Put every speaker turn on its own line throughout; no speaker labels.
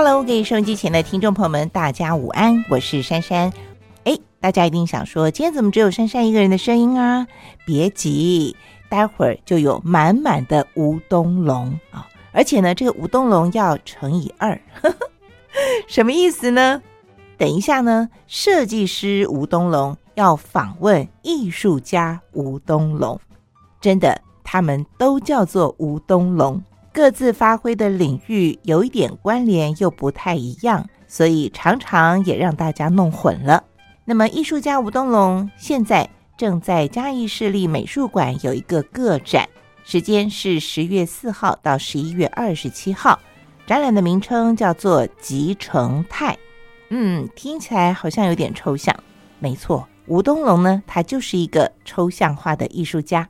Hello，各位收音机前的听众朋友们，大家午安，我是珊珊。哎，大家一定想说，今天怎么只有珊珊一个人的声音啊？别急，待会儿就有满满的吴东龙啊！而且呢，这个吴东龙要乘以二，什么意思呢？等一下呢，设计师吴东龙要访问艺术家吴东龙，真的，他们都叫做吴东龙。各自发挥的领域有一点关联，又不太一样，所以常常也让大家弄混了。那么，艺术家吴东龙现在正在嘉义市立美术馆有一个个展，时间是十月四号到十一月二十七号。展览的名称叫做《集成态》，嗯，听起来好像有点抽象。没错，吴东龙呢，他就是一个抽象化的艺术家。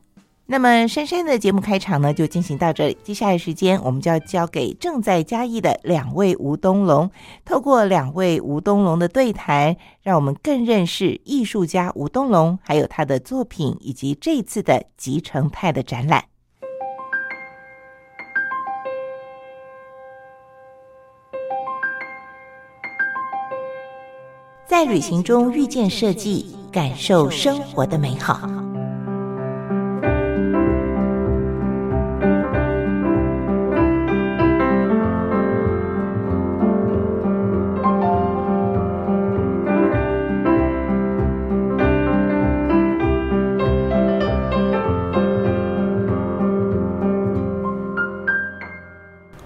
那么，珊珊的节目开场呢，就进行到这里。接下来时间，我们就要交给正在嘉义的两位吴东龙。透过两位吴东龙的对谈，让我们更认识艺术家吴东龙，还有他的作品，以及这次的集成态的展览。在旅行中遇见设计，感受生活的美好。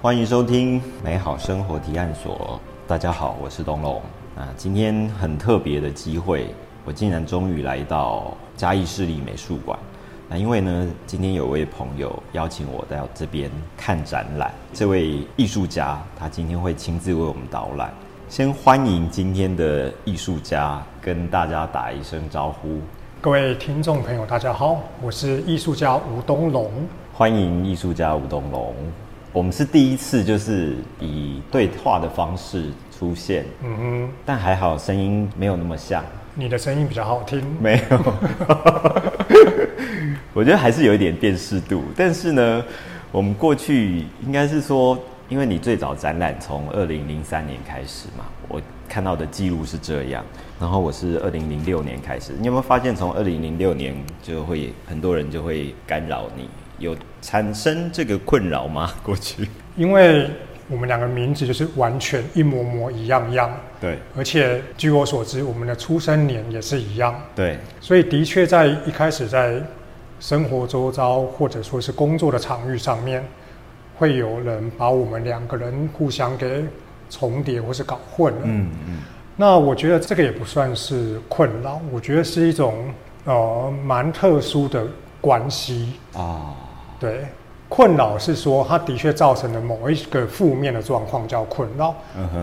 欢迎收听美好生活提案所。大家好，我是东龙。啊，今天很特别的机会，我竟然终于来到嘉义市立美术馆。那因为呢，今天有位朋友邀请我到这边看展览。这位艺术家他今天会亲自为我们导览。先欢迎今天的艺术家，跟大家打一声招呼。
各位听众朋友，大家好，我是艺术家吴东龙。
欢迎艺术家吴东龙。我们是第一次，就是以对话的方式出现，嗯哼，但还好声音没有那么像。
你的声音比较好听。
没有，我觉得还是有一点辨识度。但是呢，我们过去应该是说，因为你最早展览从二零零三年开始嘛，我看到的记录是这样。然后我是二零零六年开始，你有没有发现，从二零零六年就会很多人就会干扰你？有产生这个困扰吗？过去，
因为我们两个名字就是完全一模模一样样，
对，
而且据我所知，我们的出生年也是一样，
对，
所以的确在一开始在生活周遭或者说是工作的场域上面，会有人把我们两个人互相给重叠或是搞混了，嗯嗯，那我觉得这个也不算是困扰，我觉得是一种呃蛮特殊的关系。啊。对，困扰是说，它的确造成了某一个负面的状况叫困扰。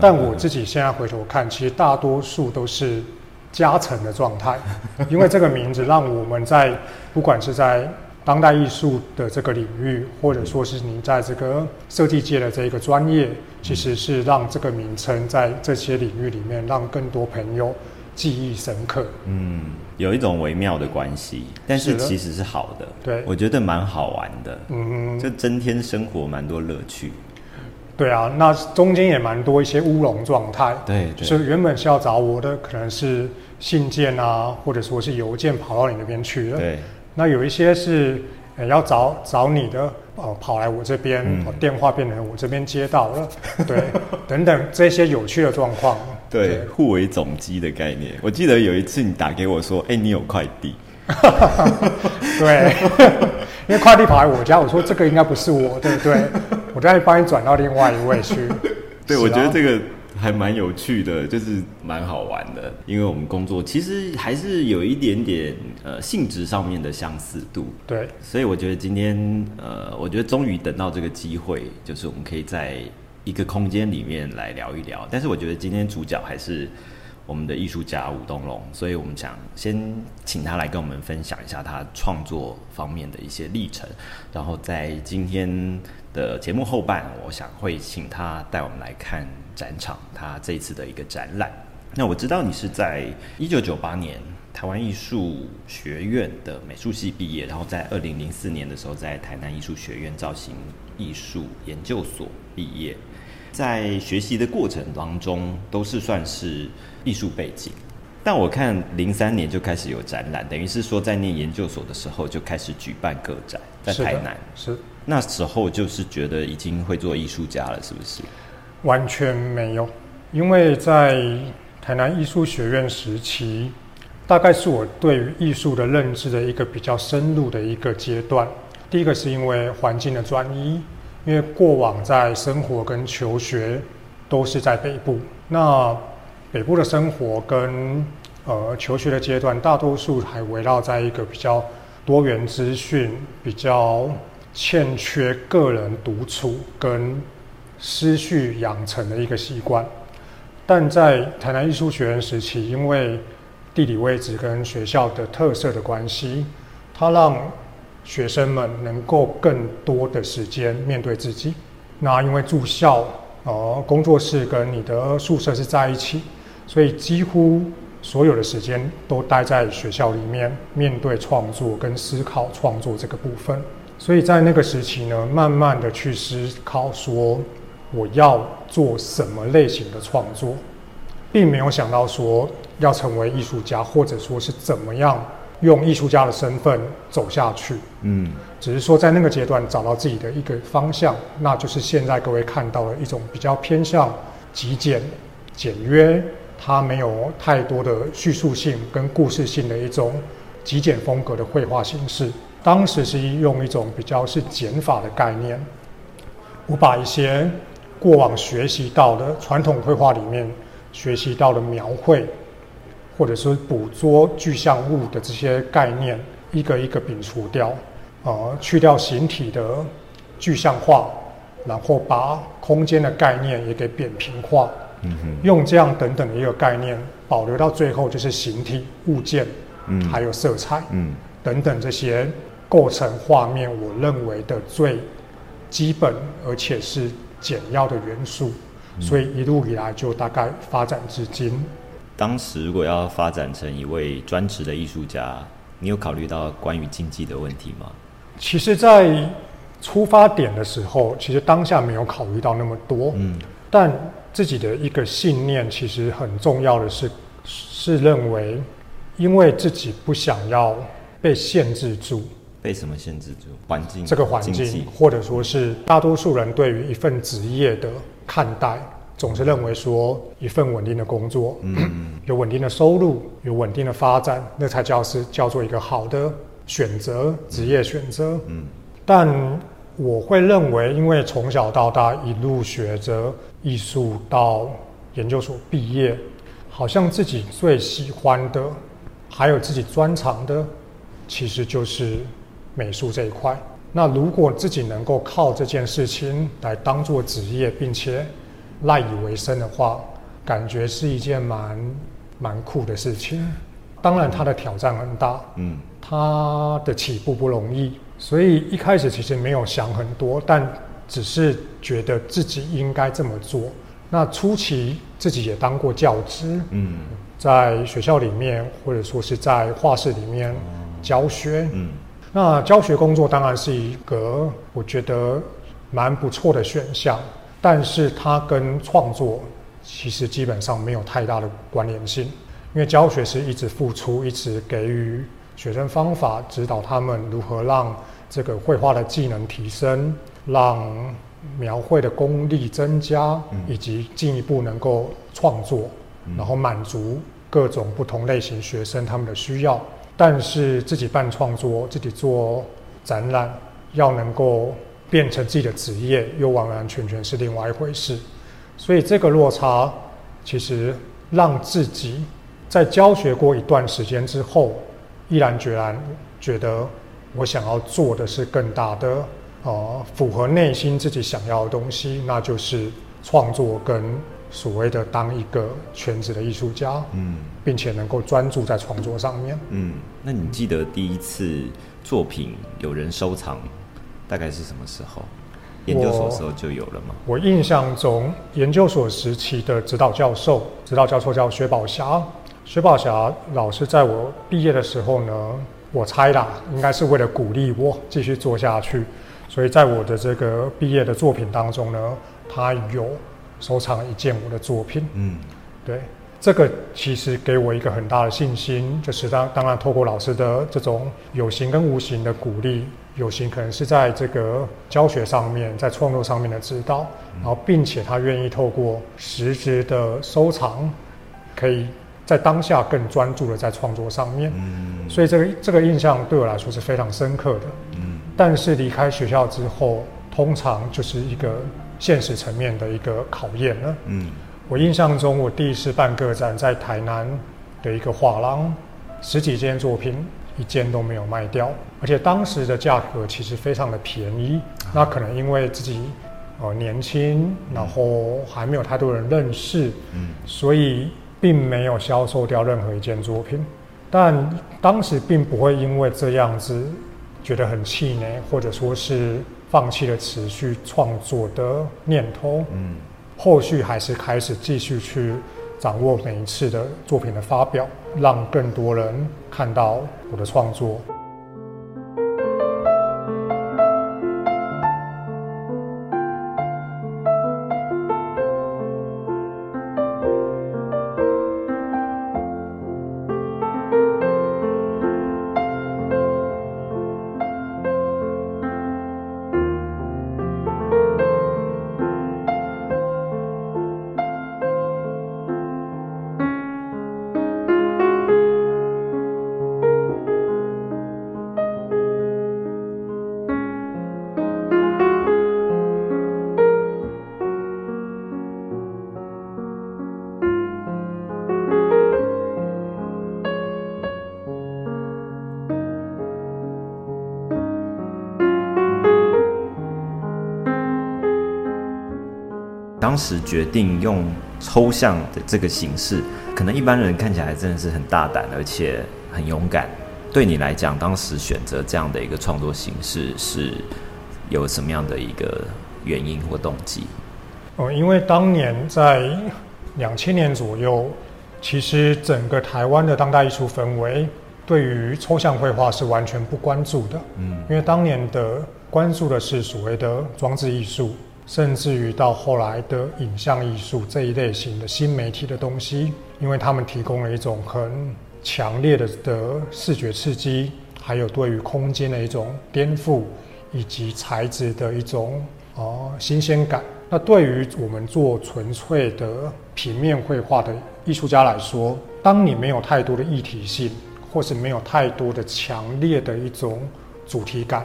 但我自己现在回头看，其实大多数都是加成的状态，因为这个名字让我们在不管是在当代艺术的这个领域，或者说是您在这个设计界的这一个专业，其实是让这个名称在这些领域里面让更多朋友记忆深刻。嗯。
有一种微妙的关系，但是其实是好的。
对，
我觉得蛮好玩的。嗯，就增添生活蛮多乐趣。
对啊，那中间也蛮多一些乌龙状态。
对，
就是原本是要找我的，可能是信件啊，或者说是邮件跑到你那边去了。
对，
那有一些是要找找你的。哦，跑来我这边，电话变成我这边接到了，对，等等这些有趣的状况，
对，互为总机的概念。我记得有一次你打给我说，哎，你有快递，
对，因为快递跑来我家，我说这个应该不是我，对不对？我再帮你转到另外一位去。
对，我觉得这个。还蛮有趣的，就是蛮好玩的，因为我们工作其实还是有一点点呃性质上面的相似度。
对，
所以我觉得今天呃，我觉得终于等到这个机会，就是我们可以在一个空间里面来聊一聊。但是我觉得今天主角还是我们的艺术家吴东龙，所以我们想先请他来跟我们分享一下他创作方面的一些历程，然后在今天的节目后半，我想会请他带我们来看。展场，他这次的一个展览。那我知道你是在一九九八年台湾艺术学院的美术系毕业，然后在二零零四年的时候在台南艺术学院造型艺术研究所毕业。在学习的过程当中都是算是艺术背景。但我看零三年就开始有展览，等于是说在念研究所的时候就开始举办个展，在台南。
是
那时候就是觉得已经会做艺术家了，是不是？
完全没有，因为在台南艺术学院时期，大概是我对于艺术的认知的一个比较深入的一个阶段。第一个是因为环境的转移，因为过往在生活跟求学都是在北部，那北部的生活跟呃求学的阶段，大多数还围绕在一个比较多元资讯、比较欠缺个人独处跟思绪养成的一个习惯。但在台南艺术学院时期，因为地理位置跟学校的特色的关系，它让学生们能够更多的时间面对自己。那因为住校，呃，工作室跟你的宿舍是在一起，所以几乎所有的时间都待在学校里面，面对创作跟思考创作这个部分。所以在那个时期呢，慢慢的去思考说，我要做什么类型的创作，并没有想到说要成为艺术家，或者说是怎么样用艺术家的身份走下去。
嗯，
只是说在那个阶段找到自己的一个方向，那就是现在各位看到的一种比较偏向极简、简约，它没有太多的叙述性跟故事性的一种极简风格的绘画形式。当时是用一种比较是减法的概念，我把一些过往学习到的传统绘画里面学习到的描绘，或者是捕捉具象物的这些概念，一个一个摒除掉，呃，去掉形体的具象化，然后把空间的概念也给扁平化，
嗯哼，
用这样等等的一个概念保留到最后，就是形体、物件，
嗯。
还有色彩，
嗯。
等等这些构成画面，我认为的最基本而且是简要的元素，所以一路以来就大概发展至今。
当时如果要发展成一位专职的艺术家，你有考虑到关于经济的问题吗？
其实，在出发点的时候，其实当下没有考虑到那么多，
嗯
但自己的一个信念其实很重要的是，是认为，因为自己不想要被限制住，
被什么限制住？环境
这个环境，或者说是大多数人对于一份职业的看待，总是认为说一份稳定的工作，
嗯
有稳定的收入，有稳定的发展，那才叫是叫做一个好的选择，职业选择。
嗯
但我会认为，因为从小到大一路学着艺术到研究所毕业，好像自己最喜欢的，还有自己专长的，其实就是美术这一块。那如果自己能够靠这件事情来当做职业，并且赖以为生的话，感觉是一件蛮蛮酷的事情。当然，它的挑战很大，
嗯
它的起步不容易，所以一开始其实没有想很多，但只是觉得自己应该这么做。那初期自己也当过教职，
嗯
在学校里面或者说是在画室里面教学。
嗯
那教学工作当然是一个我觉得蛮不错的选项，但是它跟创作其实基本上没有太大的关联性，因为教学是一直付出，一直给予学生方法，指导他们如何让这个绘画的技能提升，让描绘的功力增加，以及进一步能够创作，然后满足各种不同类型学生他们的需要。但是自己办创作，自己做展览，要能够变成自己的职业，又完完全全是另外一回事。所以这个落差，其实让自己在教学过一段时间之后，毅然决然觉得我想要做的是更大的，呃，符合内心自己想要的东西，那就是创作跟所谓的当一个全职的艺术家，
嗯
并且能够专注在创作上面。
嗯。那你记得第一次作品有人收藏，大概是什么时候？研究所时候就有了吗？
我印象中，研究所时期的指导教授，指导教授叫薛宝霞。薛宝霞老师在我毕业的时候呢，我猜啦，应该是为了鼓励我继续做下去，所以在我的这个毕业的作品当中呢，他有收藏了一件我的作品。
嗯，
对，这个其实给我一个很大的信心，就是当当然透过老师的这种有形跟无形的鼓励，有形可能是在这个教学上面，在创作上面的指导，然后并且他愿意透过实质的收藏，可以在当下更专注的在创作上面。
嗯，
所以这个这个印象对我来说是非常深刻的。
嗯，
但是离开学校之后，通常就是一个现实层面的一个考验了。
嗯，
我印象中，我第一次办个展在台南的一个画廊，十几件作品，一件都没有卖掉，而且当时的价格其实非常的便宜。那可能因为自己呃年轻，然后还没有太多人认识，
嗯，
所以并没有销售掉任何一件作品。但当时并不会因为这样子觉得很气馁，或者说是放弃了持续创作的念头。
嗯，
后续还是开始继续去掌握每一次的作品的发表，让更多人看到我的创作。
当时决定用抽象的这个形式，可能一般人看起来真的是很大胆，而且很勇敢。对你来讲，当时选择这样的一个创作形式，是有什么样的一个原因或动机？
哦，因为当年在两千年左右，其实整个台湾的当代艺术氛围对于抽象绘画是完全不关注的。
嗯
因为当年的关注的是所谓的装置艺术，甚至于到后来的影像艺术这一类型的新媒体的东西，因为他们提供了一种很强烈的的视觉刺激，还有对于空间的一种颠覆，以及材质的一种哦、新鲜感。那对于我们做纯粹的平面绘画的艺术家来说，当你没有太多的议题性，或是没有太多的强烈的一种主题感，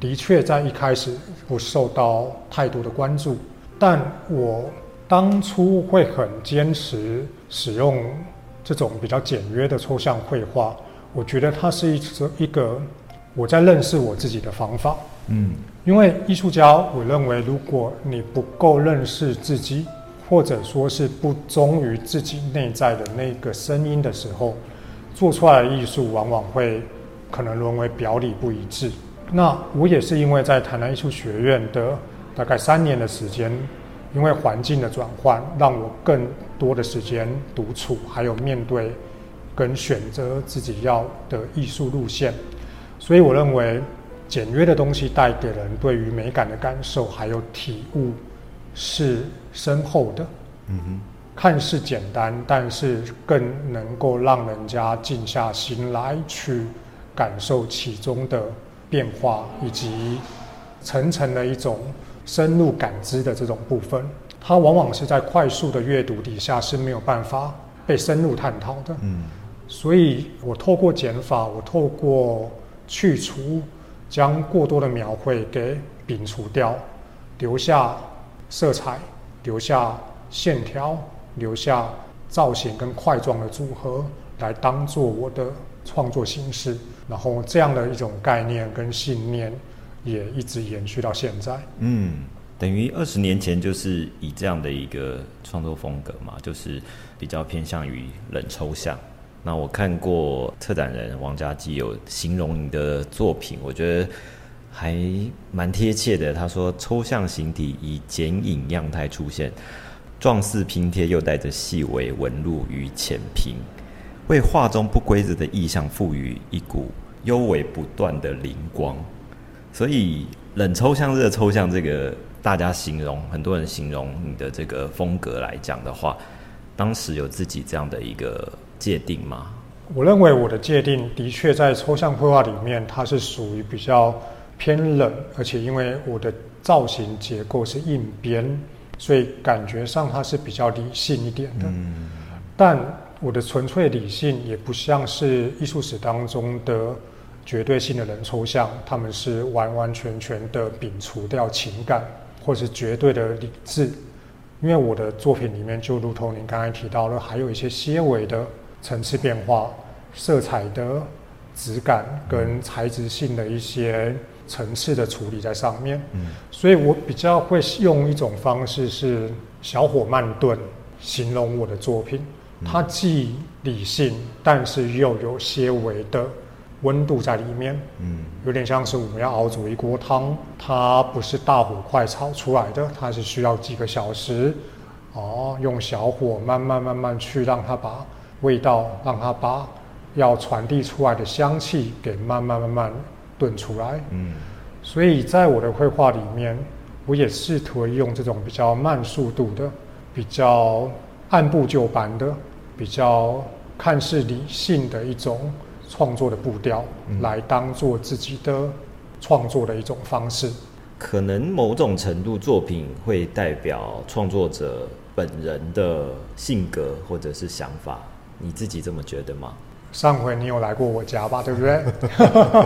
的确在一开始不受到太多的关注。但我当初会很坚持使用这种比较简约的抽象绘画，我觉得它是一个一个我在认识我自己的方法。
嗯
因为艺术家，我认为如果你不够认识自己，或者说是不忠于自己内在的那个声音的时候，做出来的艺术往往会可能沦为表里不一致。那我也是因为在台南艺术学院的大概三年的时间，因为环境的转换，让我更多的时间独处，还有面对跟选择自己要的艺术路线。所以我认为。简约的东西带给人对于美感的感受还有体悟是深厚的，
嗯哼，
看似简单，但是更能够让人家静下心来去感受其中的变化，以及层层的一种深入感知的这种部分。它往往是在快速的阅读底下是没有办法被深入探讨的。
嗯
所以我透过减法，我透过去除。将过多的描绘给摒除掉，留下色彩，留下线条，留下造型跟块状的组合，来当做我的创作形式。然后这样的一种概念跟信念，也一直延续到现在。
嗯，等于二十年前就是以这样的一个创作风格嘛，就是比较偏向于冷抽象。那我看过策展人王家基有形容你的作品，我觉得还蛮贴切的。他说，抽象形体以剪影样态出现，状似拼贴，又带着细微纹路与浅平，为画中不规则的意象赋予一股幽微不断的灵光。所以，冷抽象、热抽象这个大家形容，很多人形容你的这个风格来讲的话，当时有自己这样的一个界定吗？
我认为我的界定的确在抽象绘画里面，它是属于比较偏冷，而且因为我的造型结构是硬边，所以感觉上它是比较理性一点的。
嗯
但我的纯粹理性也不像是艺术史当中的绝对性的人抽象，他们是完完全全的摒除掉情感，或是绝对的理智。因为我的作品里面，就如同您刚才提到了，还有一些些微的层次变化、色彩的质感跟材质性的一些层次的处理在上面。
嗯
所以我比较会用一种方式是小火慢炖形容我的作品。它既理性，但是又有些微的温度在里面，
嗯
有点像是我们要熬煮一锅汤，它不是大火快炒出来的，它是需要几个小时，哦，用小火慢慢慢慢去让它把味道，让它把要传递出来的香气给慢慢慢慢炖出来。
嗯
所以在我的绘画里面，我也试图用这种比较慢速度的、比较按部就班的、比较看似理性的一种创作的步调，
嗯
来当做自己的创作的一种方式。
可能某种程度作品会代表创作者本人的性格或者是想法，你自己这么觉得吗？
上回你有来过我家吧，对不对？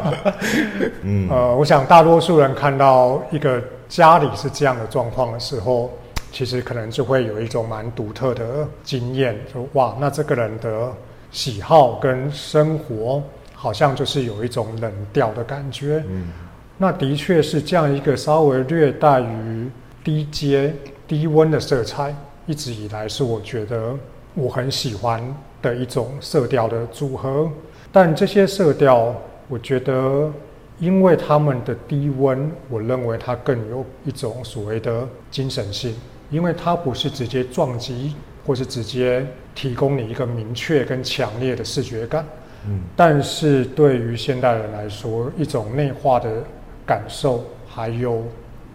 嗯
呃，我想大多数人看到一个家里是这样的状况的时候，其实可能就会有一种蛮独特的经验，说哇，那这个人的喜好跟生活好像就是有一种冷调的感觉。
嗯
那的确是这样一个稍微略带于低阶、低温的色彩，一直以来是我觉得我很喜欢的一种色调的组合。但这些色调，我觉得因为他们的低温，我认为它更有一种所谓的精神性，因为它不是直接撞击，或是直接提供你一个明确跟强烈的视觉感。
嗯
但是对于现代人来说，一种内化的感受，还有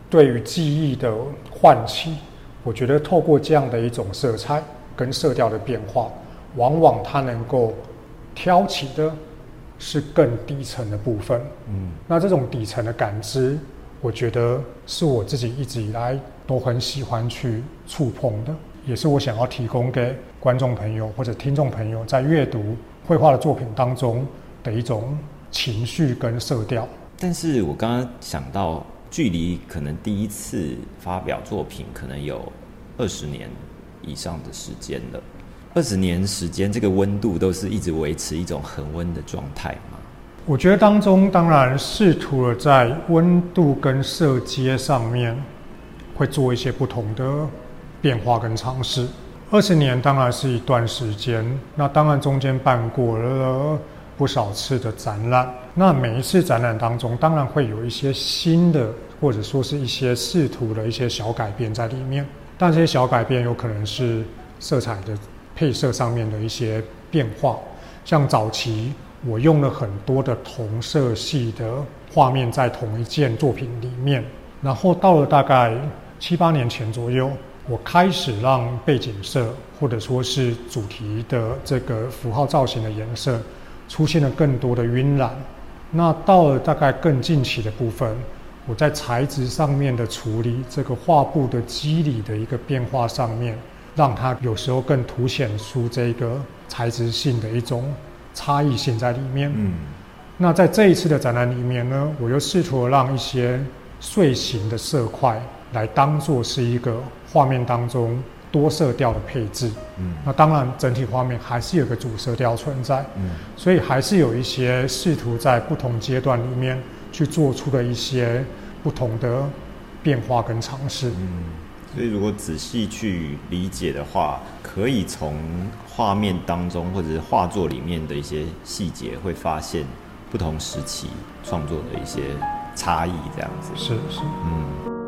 对于记忆的唤起，我觉得透过这样的一种色彩跟色调的变化，往往它能够挑起的是更低层的部分。
嗯
那这种底层的感知，我觉得是我自己一直以来都很喜欢去触碰的，也是我想要提供给观众朋友或者听众朋友在阅读绘画的作品当中的一种情绪跟色调。
但是我刚刚想到，距离可能第一次发表作品可能有二十年以上的时间了。二十年时间，这个温度都是一直维持一种恒温的状态嘛？
我觉得当中当然试图了在温度跟色阶上面会做一些不同的变化跟尝试。二十年当然是一段时间，那当然中间办过了不少次的展览。那每一次展览当中，当然会有一些新的，或者说是一些试图的一些小改变在里面。但这些小改变有可能是色彩的配色上面的一些变化，像早期我用了很多的同色系的画面在同一件作品里面，然后到了大概七八年前左右，我开始让背景色或者说是主题的这个符号造型的颜色出现了更多的晕染。那到了大概更近期的部分，我在材质上面的处理，这个画布的肌理的一个变化上面，让它有时候更凸显出这个材质性的一种差异性在里面。
嗯
那在这一次的展览里面呢，我又试图让一些碎形的色块来当做是一个画面当中多色调的配置。
嗯
那当然，整体画面还是有个主色调存在，
嗯
所以还是有一些试图在不同阶段里面去做出的一些不同的变化跟尝试。
嗯。所以如果仔细去理解的话，可以从画面当中或者是画作里面的一些细节，会发现不同时期创作的一些差异，这样子。
是是。
嗯。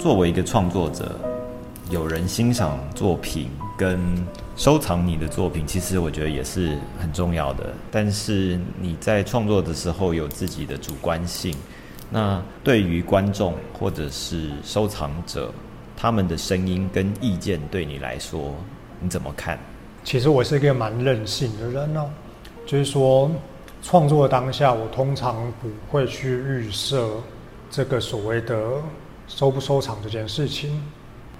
作为一个创作者，有人欣赏作品跟收藏你的作品，其实我觉得也是很重要的。但是你在创作的时候有自己的主观性，那对于观众或者是收藏者，他们的声音跟意见对你来说，你怎么看？
其实我是一个蛮任性的人哦，就是说创作当下，我通常不会去预设这个所谓的收不收藏这件事情。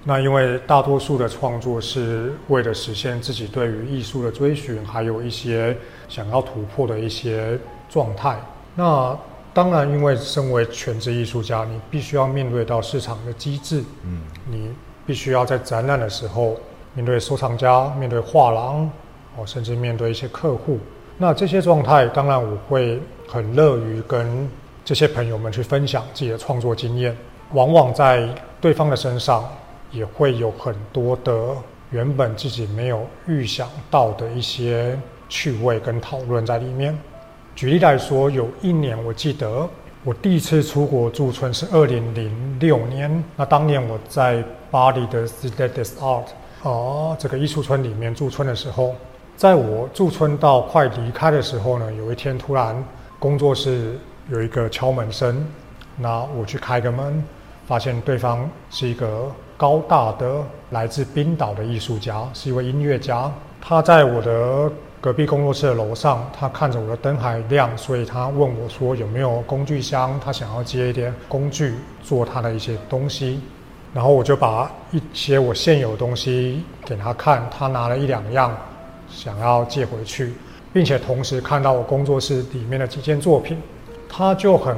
那因为大多数的创作是为了实现自己对于艺术的追寻，还有一些想要突破的一些状态。那当然，因为身为全职艺术家，你必须要面对到市场的机制，嗯，你必须要在展览的时候面对收藏家、面对画廊，哦，甚至面对一些客户。那这些状态，当然我会很乐于跟这些朋友们去分享自己的创作经验，往往在对方的身上。也会有很多的原本自己没有预想到的一些趣味跟讨论在里面。举例来说，有一年我记得我第一次出国驻村是二零零六年，那当年我在巴黎的 c i t a des Arts 哦这个艺术村里面驻村的时候，在我驻村到快离开的时候呢，有一天突然工作室有一个敲门声，那我去开个门，发现对方是一个。高大的来自冰岛的艺术家，是一位音乐家。他在我的隔壁工作室的楼上，他看着我的灯还亮，所以他问我说有没有工具箱，他想要接一点工具做他的一些东西。然后我就把一些我现有的东西给他看，他拿了一两样想要借回去，并且同时看到我工作室里面的几件作品，他就很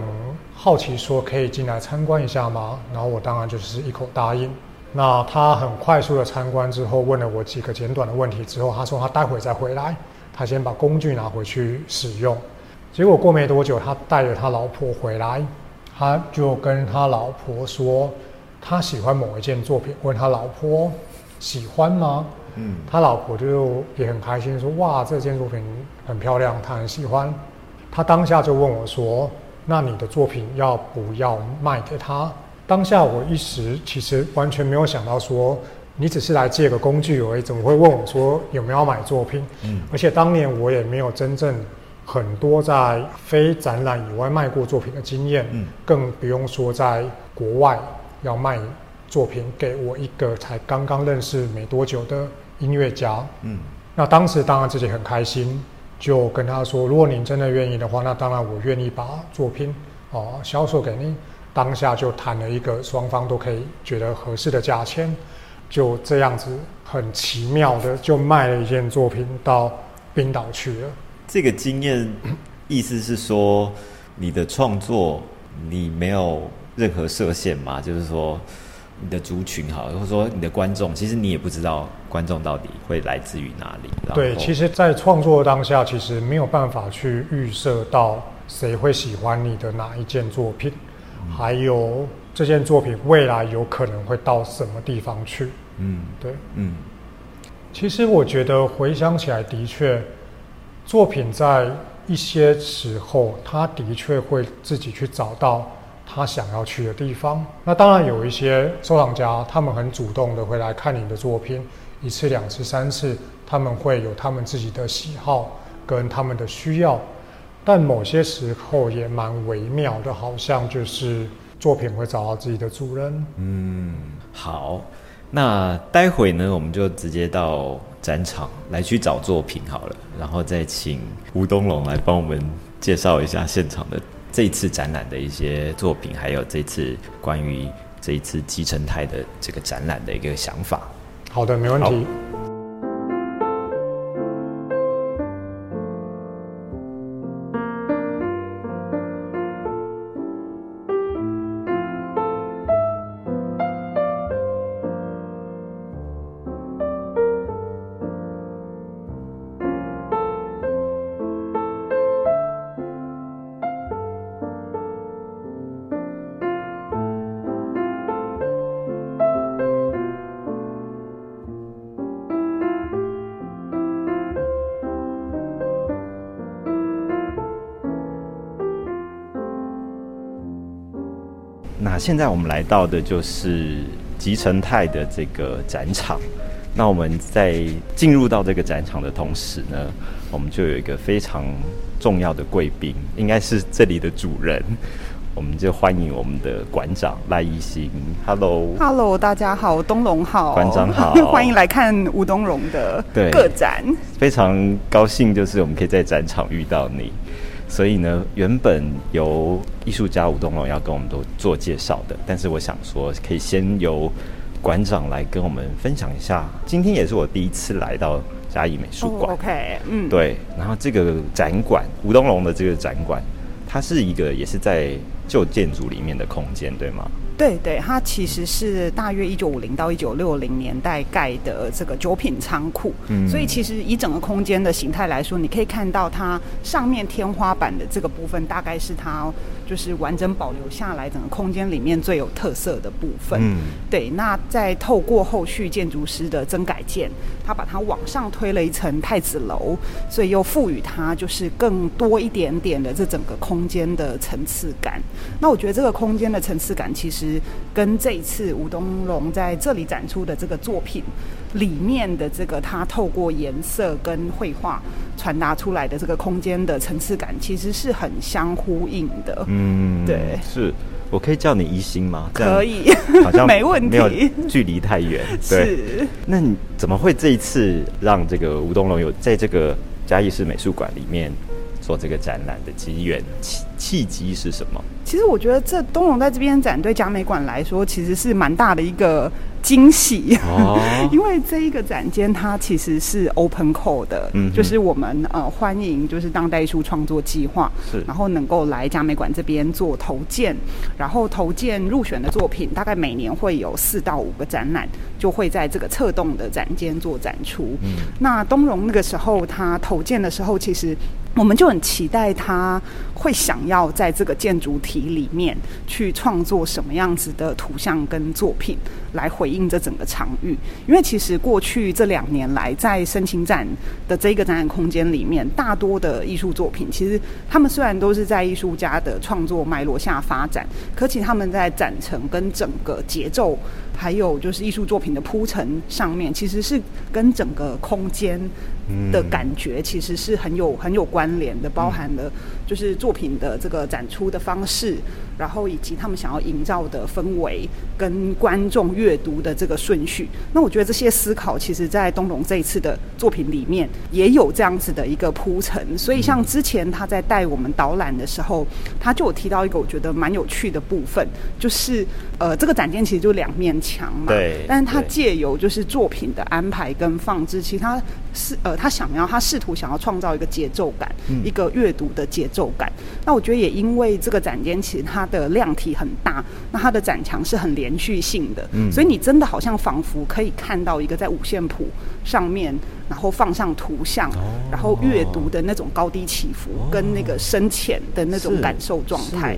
好奇说可以进来参观一下吗？然后我当然就是一口答应。那他很快速的参观之后，问了我几个简短的问题之后，他说他待会再回来，他先把工具拿回去使用。结果过没多久，他带着他老婆回来，他就跟他老婆说他喜欢某一件作品，问他老婆喜欢吗？嗯，他老婆就也很开心说哇，这件作品很漂亮，他很喜欢。他当下就问我说，那你的作品要不要卖给他？当下我一时其实完全没有想到说，你只是来借个工具而已，怎么会问我说有没有买作品？嗯，而且当年我也没有真正很多在非展览以外卖过作品的经验，嗯，更不用说在国外要卖作品给我一个才刚刚认识没多久的音乐家，嗯，那当时当然自己很开心，就跟他说，如果您真的愿意的话，那当然我愿意把作品哦销售给您。当下就谈了一个双方都可以觉得合适的价钱，就这样子很奇妙的就卖了一件作品到冰岛去了。
这个经验意思是说，你的创作你没有任何设限吗？就是说你的族群好，或者说你的观众，其实你也不知道观众到底会来自于哪里。
对，其实，在创作当下，其实没有办法去预设到谁会喜欢你的哪一件作品。还有这件作品未来有可能会到什么地方去？嗯，对，嗯。其实我觉得回想起来，的确，作品在一些时候，他的确会自己去找到他想要去的地方。那当然有一些收藏家，他们很主动的会来看你的作品，一次、两次、三次，他们会有他们自己的喜好跟他们的需要。但某些时候也蛮微妙的，好像就是作品会找到自己的主人。
嗯，好，那待会呢，我们就直接到展场来去找作品好了，然后再请吴东龙来帮我们介绍一下现场的这次展览的一些作品，还有这次关于这一次基成态的这个展览的一个想法。
好的，没问题。
现在我们来到的就是集成泰的这个展场。那我们在进入到这个展场的同时呢，我们就有一个非常重要的贵宾，应该是这里的主人。我们就欢迎我们的馆长赖一兴
，Hello，Hello，大家好，东龙好，
馆长好，
欢迎来看吴东荣的个展，
非常高兴，就是我们可以在展场遇到你。所以呢，原本由艺术家吴东龙要跟我们都做介绍的，但是我想说，可以先由馆长来跟我们分享一下。今天也是我第一次来到嘉义美术馆
，OK，嗯，
对，然后这个展馆吴东龙的这个展馆，它是一个也是在。旧建筑里面的空间，对吗？
对对，它其实是大约一九五零到一九六零年代盖的这个酒品仓库，嗯，所以其实以整个空间的形态来说，你可以看到它上面天花板的这个部分，大概是它就是完整保留下来整个空间里面最有特色的部分。嗯，对。那再透过后续建筑师的增改建，他把它往上推了一层太子楼，所以又赋予它就是更多一点点的这整个空间的层次感。那我觉得这个空间的层次感其实。跟这一次吴东龙在这里展出的这个作品里面的这个，它透过颜色跟绘画传达出来的这个空间的层次感，其实是很相呼应的。嗯，对，
是我可以叫你一心吗？
可以，
好像
没问题，没
有距离太远。
是，
那你怎么会这一次让这个吴东龙有在这个嘉义市美术馆里面？做这个展览的机缘契契机是什么？
其实我觉得这东龙在这边展对嘉美馆来说，其实是蛮大的一个惊喜哦。因为这一个展间它其实是 open call 的，嗯，就是我们呃欢迎就是当代艺术创作计划，是，然后能够来嘉美馆这边做投件，然后投件入选的作品，大概每年会有四到五个展览，就会在这个策动的展间做展出。嗯，那东荣那个时候他投件的时候，其实。我们就很期待他会想要在这个建筑体里面去创作什么样子的图像跟作品，来回应这整个场域。因为其实过去这两年来，在申请展的这个展览空间里面，大多的艺术作品，其实他们虽然都是在艺术家的创作脉络下发展，可其他们在展陈跟整个节奏，还有就是艺术作品的铺陈上面，其实是跟整个空间。的感觉其实是很有很有关联的，包含了就是作品的这个展出的方式，然后以及他们想要营造的氛围跟观众阅读的这个顺序。那我觉得这些思考，其实在东龙这一次的作品里面也有这样子的一个铺陈。所以像之前他在带我们导览的时候，他就有提到一个我觉得蛮有趣的部分，就是呃这个展间其实就两面墙嘛，
对，
但是他借由就是作品的安排跟放置，其他是呃。他想要，他试图想要创造一个节奏感，一个阅读的节奏感。那我觉得也因为这个展间其实它的量体很大，那它的展墙是很连续性的，所以你真的好像仿佛可以看到一个在五线谱上面，然后放上图像，然后阅读的那种高低起伏跟那个深浅的那种感受状态，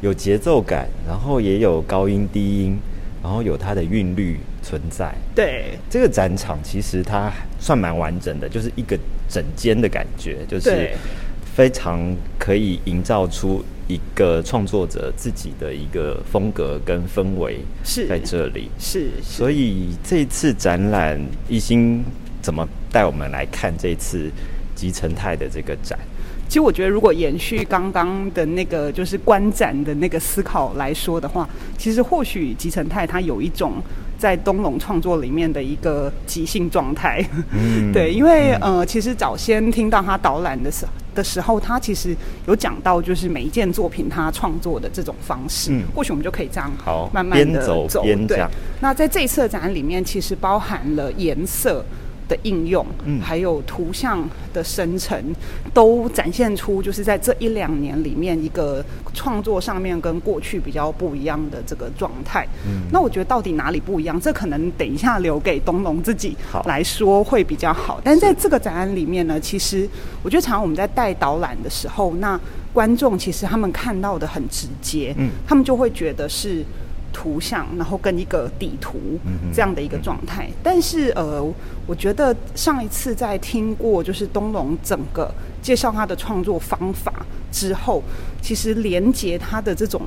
有节奏感，然后也有高音低音。然后有它的韵律存在。
对，
这个展场其实它算蛮完整的，就是一个整间的感觉，就是非常可以营造出一个创作者自己的一个风格跟氛围
是
在这里。
是，
所以这次展览，一心怎么带我们来看这次集成态的这个展？
其实我觉得，如果延续刚刚的那个就是观展的那个思考来说的话，其实或许吉成泰他有一种在东龙创作里面的一个即兴状态。嗯，对，因为呃，其实早先听到他导览的时的时候，他其实有讲到就是每一件作品他创作的这种方式。嗯，或许我们就可以这样
好
慢慢的
走边讲。
那在这一次展里面，其实包含了颜色。的应用，嗯，还有图像的生成，都展现出就是在这一两年里面一个创作上面跟过去比较不一样的这个状态。嗯，那我觉得到底哪里不一样？这可能等一下留给东龙自己来说会比较好。但在这个展览里面呢，其实我觉得常常我们在带导览的时候，那观众其实他们看到的很直接，嗯，他们就会觉得是。图像，然后跟一个底图这样的一个状态，但是呃，我觉得上一次在听过就是东龙整个介绍他的创作方法之后，其实连接他的这种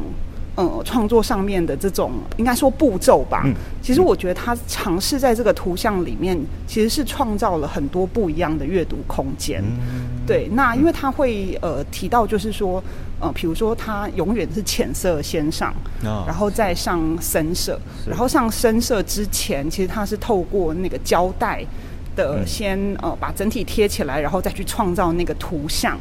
呃创作上面的这种应该说步骤吧。嗯，其实我觉得他尝试在这个图像里面，其实是创造了很多不一样的阅读空间。嗯，对。那因为他会呃提到，就是说呃，比如说他永远是浅色先上，然后再上深色，然后上深色之前，其实它是透过那个胶带。的先呃把整体贴起来，然后再去创造那个图像，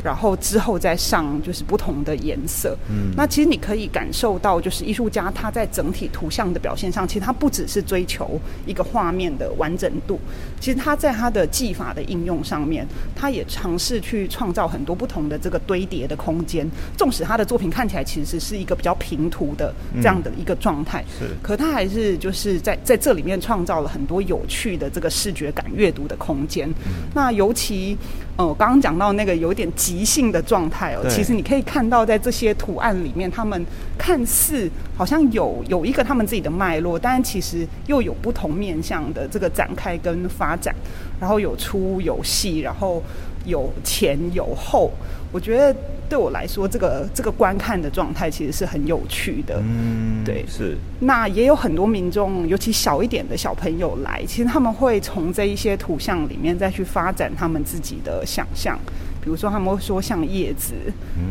然后之后再上就是不同的颜色。嗯，那其实你可以感受到，就是艺术家他在整体图像的表现上，其实他不只是追求一个画面的完整度，其实他在他的技法的应用上面，他也尝试去创造很多不同的这个堆叠的空间。纵使他的作品看起来其实是一个比较平涂的这样的一个状态，是，可他还是就是在在这里面创造了很多有趣的这个视觉。感阅读的空间，那尤其呃，刚刚讲到那个有点即兴的状态哦，其实你可以看到在这些图案里面，他们看似好像有有一个他们自己的脉络，但其实又有不同面向的这个展开跟发展，然后有粗有细，然后有前有后，我觉得。对我来说，这个这个观看的状态其实是很有趣的。嗯，对，
是。
那也有很多民众，尤其小一点的小朋友来，其实他们会从这一些图像里面再去发展他们自己的想象。比如说，他们会说像叶子，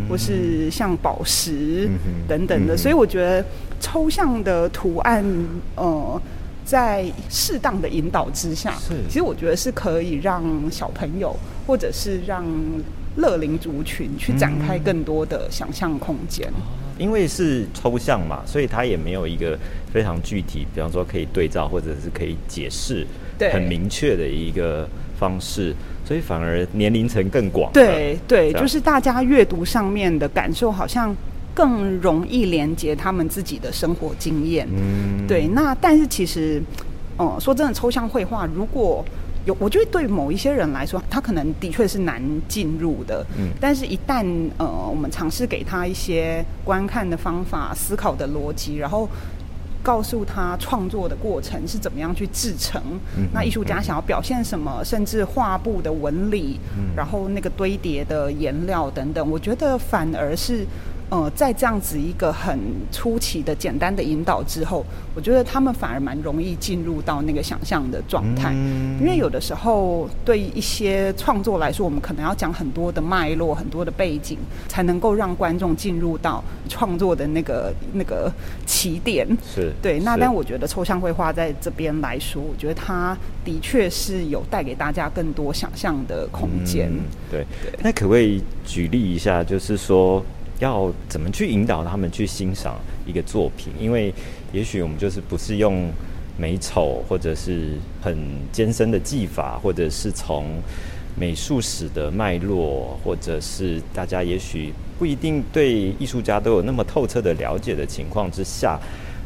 或是像宝石等等的。所以我觉得抽象的图案，呃，在适当的引导之下，其实我觉得是可以让小朋友，或者是让。乐龄族群去展开更多的想象空间，
因为是抽象嘛，所以它也没有一个非常具体，比方说可以对照或者是可以解释很明确的一个方式，所以反而年龄层更广。
对对，就是大家阅读上面的感受，好像更容易连接他们自己的生活经验。嗯，对。那但是其实，哦，说真的，抽象绘画如果。有，我觉得对某一些人来说，他可能的确是难进入的。嗯，但是，一旦呃，我们尝试给他一些观看的方法、思考的逻辑，然后告诉他创作的过程是怎么样去制成，嗯那艺术家想要表现什么，甚至画布的纹理，然后那个堆叠的颜料等等，我觉得反而是。呃，在这样子一个很初期的简单的引导之后，我觉得他们反而蛮容易进入到那个想象的状态。嗯因为有的时候对一些创作来说，我们可能要讲很多的脉络、很多的背景，才能够让观众进入到创作的那个那个起点。
是
对。那但我觉得抽象绘画在这边来说，我觉得它的确是有带给大家更多想象的空间。
对。那可不可以举例一下，就是说？要怎么去引导他们去欣赏一个作品？因为也许我们就是不是用美丑，或者是很艰深的技法，或者是从美术史的脉络，或者是大家也许不一定对艺术家都有那么透彻的了解的情况之下。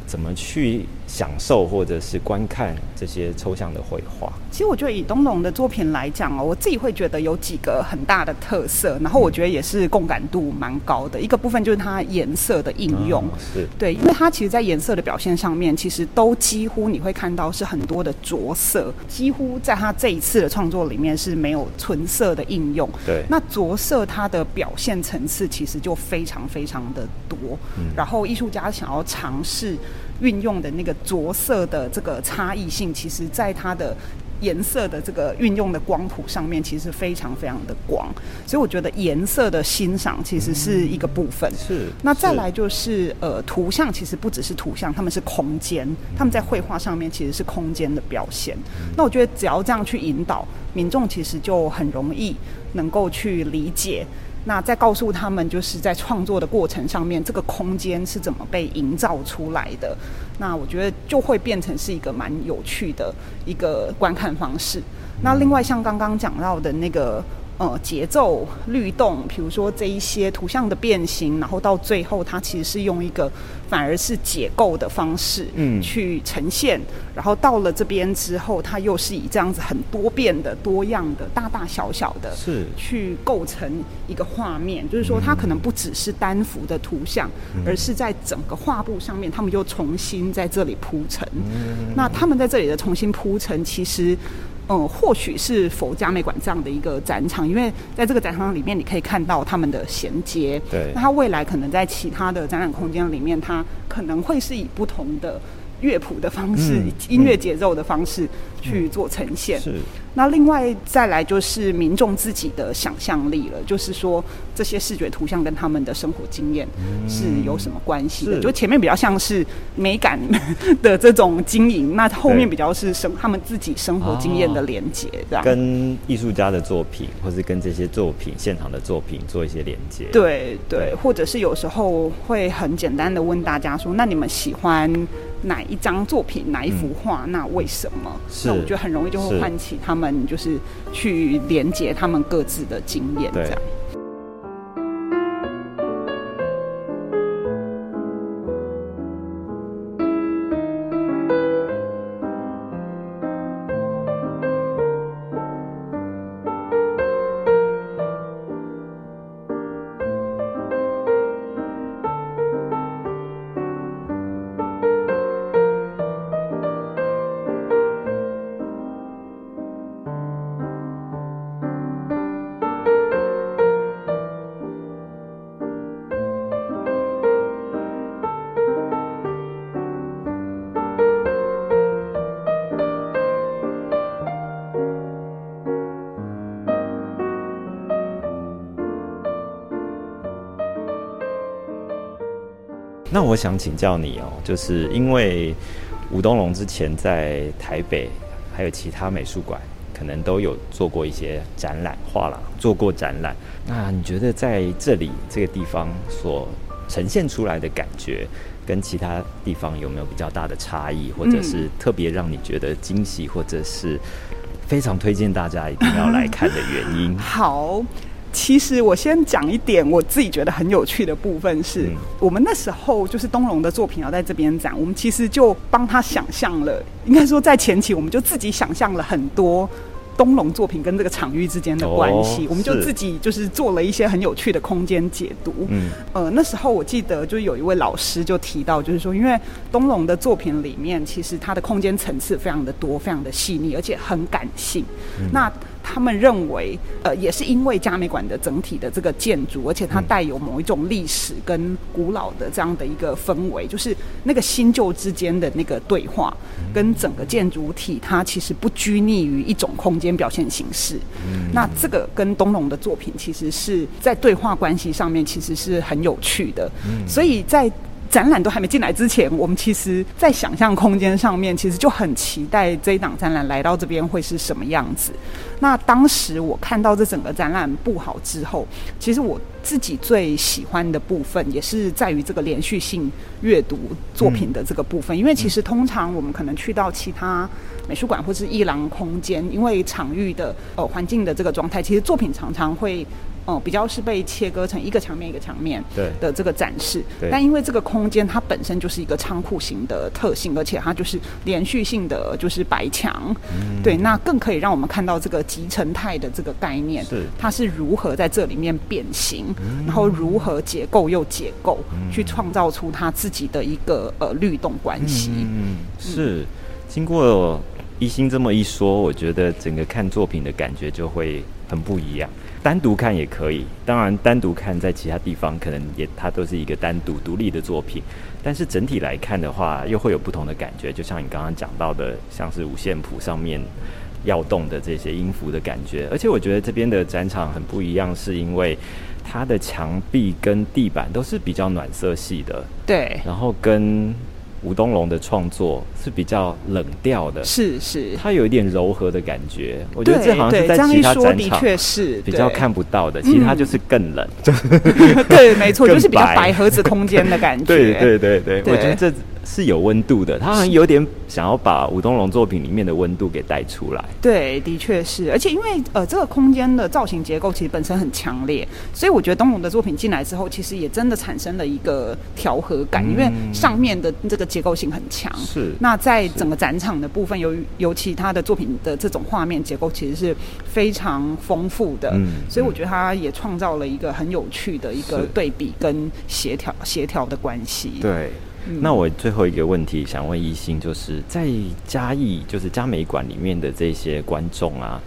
怎么去享受或者是观看这些抽象的绘画？
其实我觉得以东龙的作品来讲哦，我自己会觉得有几个很大的特色，然后我觉得也是共感度蛮高的。一个部分就是它颜色的应用，
是
对，因为它其实，在颜色的表现上面，其实都几乎你会看到是很多的着色，几乎在他这一次的创作里面是没有纯色的应用。
对，
那着色它的表现层次其实就非常非常的多。嗯，然后艺术家想要尝试。运用的那个着色的这个差异性，其实在它的颜色的这个运用的光谱上面，其实非常非常的广。所以我觉得颜色的欣赏其实是一个部分。
是。
那再来就是呃，图像其实不只是图像，他们是空间，他们在绘画上面其实是空间的表现。那我觉得只要这样去引导民众，其实就很容易能够去理解。那再告诉他们，就是在创作的过程上面，这个空间是怎么被营造出来的。那我觉得就会变成是一个蛮有趣的一个观看方式。那另外像刚刚讲到的那个。呃，节奏律动，比如说这一些图像的变形，然后到最后，它其实是用一个反而是解构的方式，嗯，去呈现。然后到了这边之后，它又是以这样子很多变的、多样的、大大小小的，
是去
构成一个画面。就是说，它可能不只是单幅的图像，而是在整个画布上面，他们又重新在这里铺陈。那他们在这里的重新铺陈，其实。嗯，或许是佛家美馆这样的一个展场，因为在这个展场里面，你可以看到他们的衔接。
对，
那它未来可能在其他的展览空间里面，它可能会是以不同的。乐谱的方式，音乐节奏的方式去做呈现。
是。
那另外再来就是民众自己的想象力了，就是说这些视觉图像跟他们的生活经验是有什么关系的？就前面比较像是美感的这种经营，那后面比较是生他们自己生活经验的连接，对吧？
跟艺术家的作品，或是跟这些作品现场的作品做一些连接。
对对，或者是有时候会很简单的问大家说：“那你们喜欢？”哪一张作品，哪一幅画？那为什么？那我觉得很容易就会唤起他们，就是去连接他们各自的经验，这样。
想请教你哦，就是因为吴东龙之前在台北还有其他美术馆，可能都有做过一些展览画廊，做过展览。那你觉得在这里这个地方所呈现出来的感觉，跟其他地方有没有比较大的差异，或者是特别让你觉得惊喜，或者是非常推荐大家一定要来看的原因？
好。其实我先讲一点我自己觉得很有趣的部分是，我们那时候就是东龙的作品要在这边展，我们其实就帮他想象了，应该说在前期我们就自己想象了很多。东龙作品跟这个场域之间的关系，我们就自己就是做了一些很有趣的空间解读。嗯，呃，那时候我记得就有一位老师就提到，就是说，因为东龙的作品里面，其实它的空间层次非常的多，非常的细腻，而且很感性。那他们认为，呃，也是因为嘉美馆的整体的这个建筑，而且它带有某一种历史跟古老的这样的一个氛围，就是那个新旧之间的那个对话，跟整个建筑体，它其实不拘泥于一种空间。表现形式，嗯那这个跟东龙的作品其实是在对话关系上面，其实是很有趣的。嗯所以在展览都还没进来之前，我们其实，在想象空间上面，其实就很期待这一档展览来到这边会是什么样子。那当时我看到这整个展览布好之后，其实我自己最喜欢的部分，也是在于这个连续性阅读作品的这个部分。因为其实通常我们可能去到其他美术馆或是艺廊空间，因为场域的呃环境的这个状态，其实作品常常会。哦，比较是被切割成一个墙面一个墙面的这个展示，但因为这个空间它本身就是一个仓库型的特性，而且它就是连续性的，就是白墙，对，那更可以让我们看到这个集成态的这个概念，
是
它是如何在这里面变形，然后如何结构又结构，去创造出它自己的一个呃律动关系。
嗯，是。经过一心这么一说，我觉得整个看作品的感觉就会很不一样。单独看也可以，当然单独看在其他地方可能也它都是一个单独独立的作品，但是整体来看的话，又会有不同的感觉。就像你刚刚讲到的，像是五线谱上面要动的这些音符的感觉。而且我觉得这边的展场很不一样，是因为它的墙壁跟地板都是比较暖色系的，
对，
然后跟。吴东龙的创作是比较冷调的，
是是，
它有一点柔和的感觉。我觉得这好像是在其他展场
是
比较看不到的，其他就是更冷。
对，没错，就是比较白盒子空间的感觉。
对对对对，我觉得这。是有温度的，他好像有点想要把吴东龙作品里面的温度给带出来。
对，的确是，而且因为呃，这个空间的造型结构其实本身很强烈，所以我觉得东龙的作品进来之后，其实也真的产生了一个调和感，因为上面的这个结构性很强。
是。
那在整个展场的部分，由于尤其他的作品的这种画面结构其实是非常丰富的，嗯，所以我觉得他也创造了一个很有趣的一个对比跟协调协调的关系。
对。那我最后一个问题想问一心，就是在嘉义，就是嘉美馆里面的这些观众啊，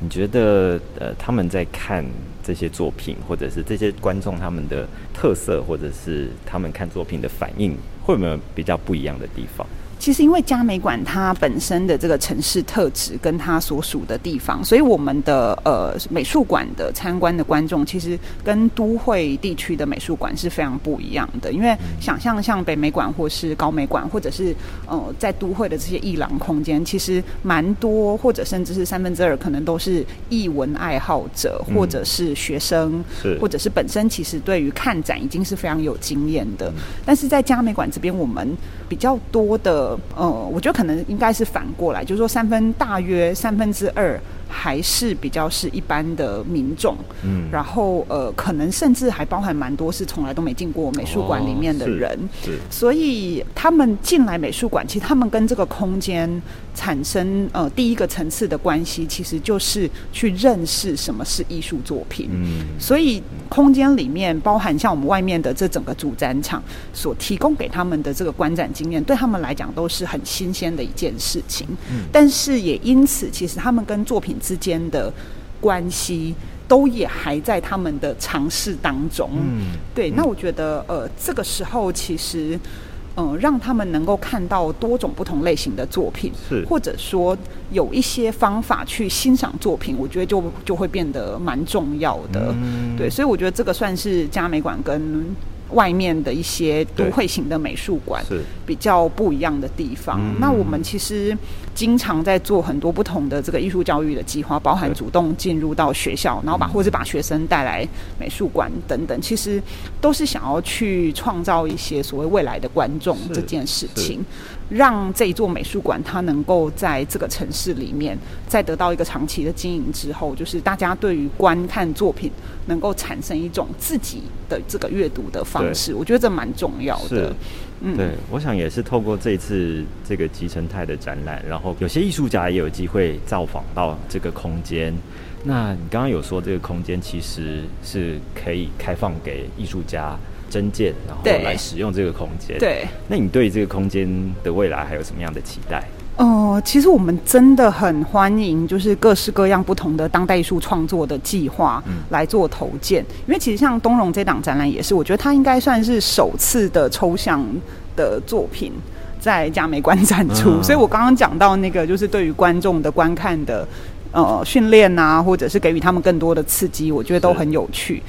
你觉得呃他们在看这些作品，或者是这些观众他们的特色，或者是他们看作品的反应，会有没有比较不一样的地方？
其实，因为嘉美馆它本身的这个城市特质跟它所属的地方，所以我们的呃美术馆的参观的观众，其实跟都会地区的美术馆是非常不一样的。因为想象像北美馆或是高美馆，或者是呃在都会的这些艺廊空间，其实蛮多，或者甚至是三分之二可能都是艺文爱好者，或者是学生，或者是本身其实对于看展已经是非常有经验的。但是在嘉美馆这边，我们比较多的。呃，我觉得可能应该是反过来，就是说三分大约三分之二。还是比较是一般的民众，嗯，然后呃，可能甚至还包含蛮多是从来都没进过美术馆里面的人，
是，
所以他们进来美术馆，其实他们跟这个空间产生呃第一个层次的关系，其实就是去认识什么是艺术作品，嗯，所以空间里面包含像我们外面的这整个主展场所提供给他们的这个观展经验，对他们来讲都是很新鲜的一件事情，嗯，但是也因此，其实他们跟作品。之间的关系都也还在他们的尝试当中。嗯，对。那我觉得，呃，这个时候其实，嗯，让他们能够看到多种不同类型的作品，
是
或者说有一些方法去欣赏作品，我觉得就就会变得蛮重要的。嗯对，所以我觉得这个算是嘉美馆跟。外面的一些都会型的美术馆是。比较不一样的地方。那我们其实经常在做很多不同的这个艺术教育的计划，包含主动进入到学校，然后把或者把学生带来美术馆等等，其实都是想要去创造一些所谓未来的观众这件事情。让这一座美术馆，它能够在这个城市里面，在得到一个长期的经营之后，就是大家对于观看作品能够产生一种自己的这个阅读的方式，我觉得这蛮重要的。
嗯，对，我想也是透过这一次这个集成态的展览，然后有些艺术家也有机会造访到这个空间。那你刚刚有说这个空间其实是可以开放给艺术家。增建，然后来使用这个空间。
对，
那你对这个空间的未来还有什么样的期待？
哦，其实我们真的很欢迎，就是各式各样不同的当代艺术创作的计划来做投件。因为其实像东荣这档展览也是，我觉得它应该算是首次的抽象的作品在嘉美馆展出。所以我刚刚讲到那个，就是对于观众的观看的呃训练啊，或者是给予他们更多的刺激，我觉得都很有趣。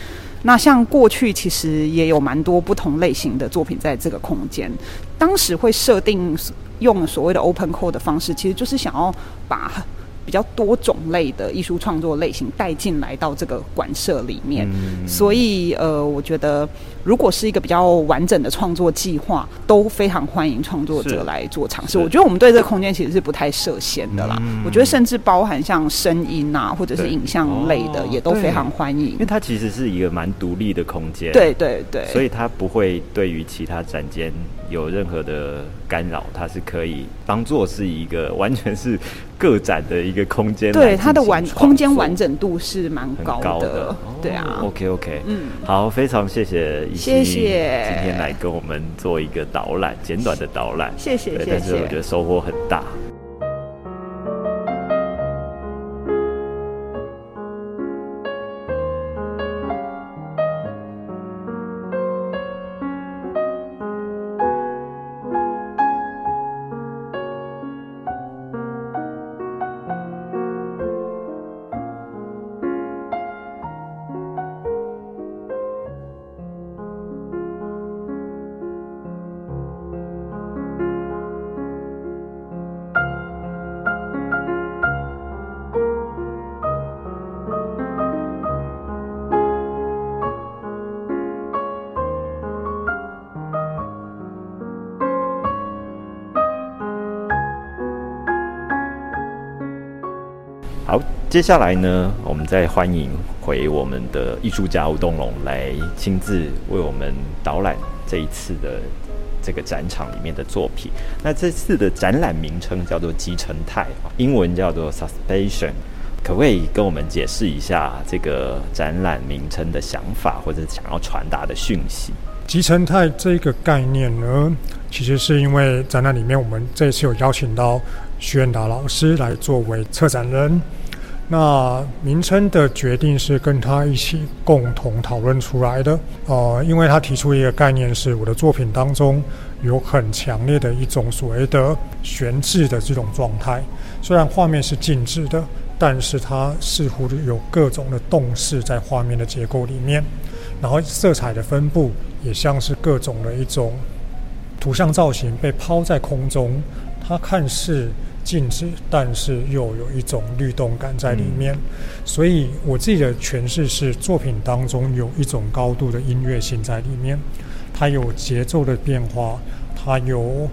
那像过去其实也有蛮多不同类型的作品在这个空间，当时会设定用所谓的 open call 的方式，其实就是想要把。比较多种类的艺术创作类型带进来到这个馆舍里面，所以呃，我觉得如果是一个比较完整的创作计划，都非常欢迎创作者来做尝试。我觉得我们对这个空间其实是不太设限的啦。我觉得甚至包含像声音啊，或者是影像类的，也都非常欢迎。因
为它其实是一个蛮独立的空间，
对对对，
所以它不会对于其他展间有任何的干扰，它是可以当做是一个完全是。个展的一个空间，
对它的完空间完整度是蛮高的，对啊。
OK OK，嗯，好，非常谢谢，
谢谢
今天来跟我们做一个导览，简短的导览，
谢谢，谢谢。
但是我觉得收获很大。接下来呢，我们再欢迎回我们的艺术家吴东龙来亲自为我们导览这一次的这个展场里面的作品。那这次的展览名称叫做集成态，英文叫做 suspension。可不可以跟我们解释一下这个展览名称的想法，或者想要传达的讯息？
集成态这个概念呢，其实是因为展览里面我们这次有邀请到徐远达老师来作为策展人。那名称的决定是跟他一起共同讨论出来的。呃，因为他提出一个概念，是我的作品当中有很强烈的一种所谓的悬置的这种状态。虽然画面是静止的，但是它似乎有各种的动势在画面的结构里面。然后色彩的分布也像是各种的一种图像造型被抛在空中，它看似。静止，但是又有一种律动感在里面，所以我自己的诠释是，作品当中有一种高度的音乐性在里面，它有节奏的变化，它有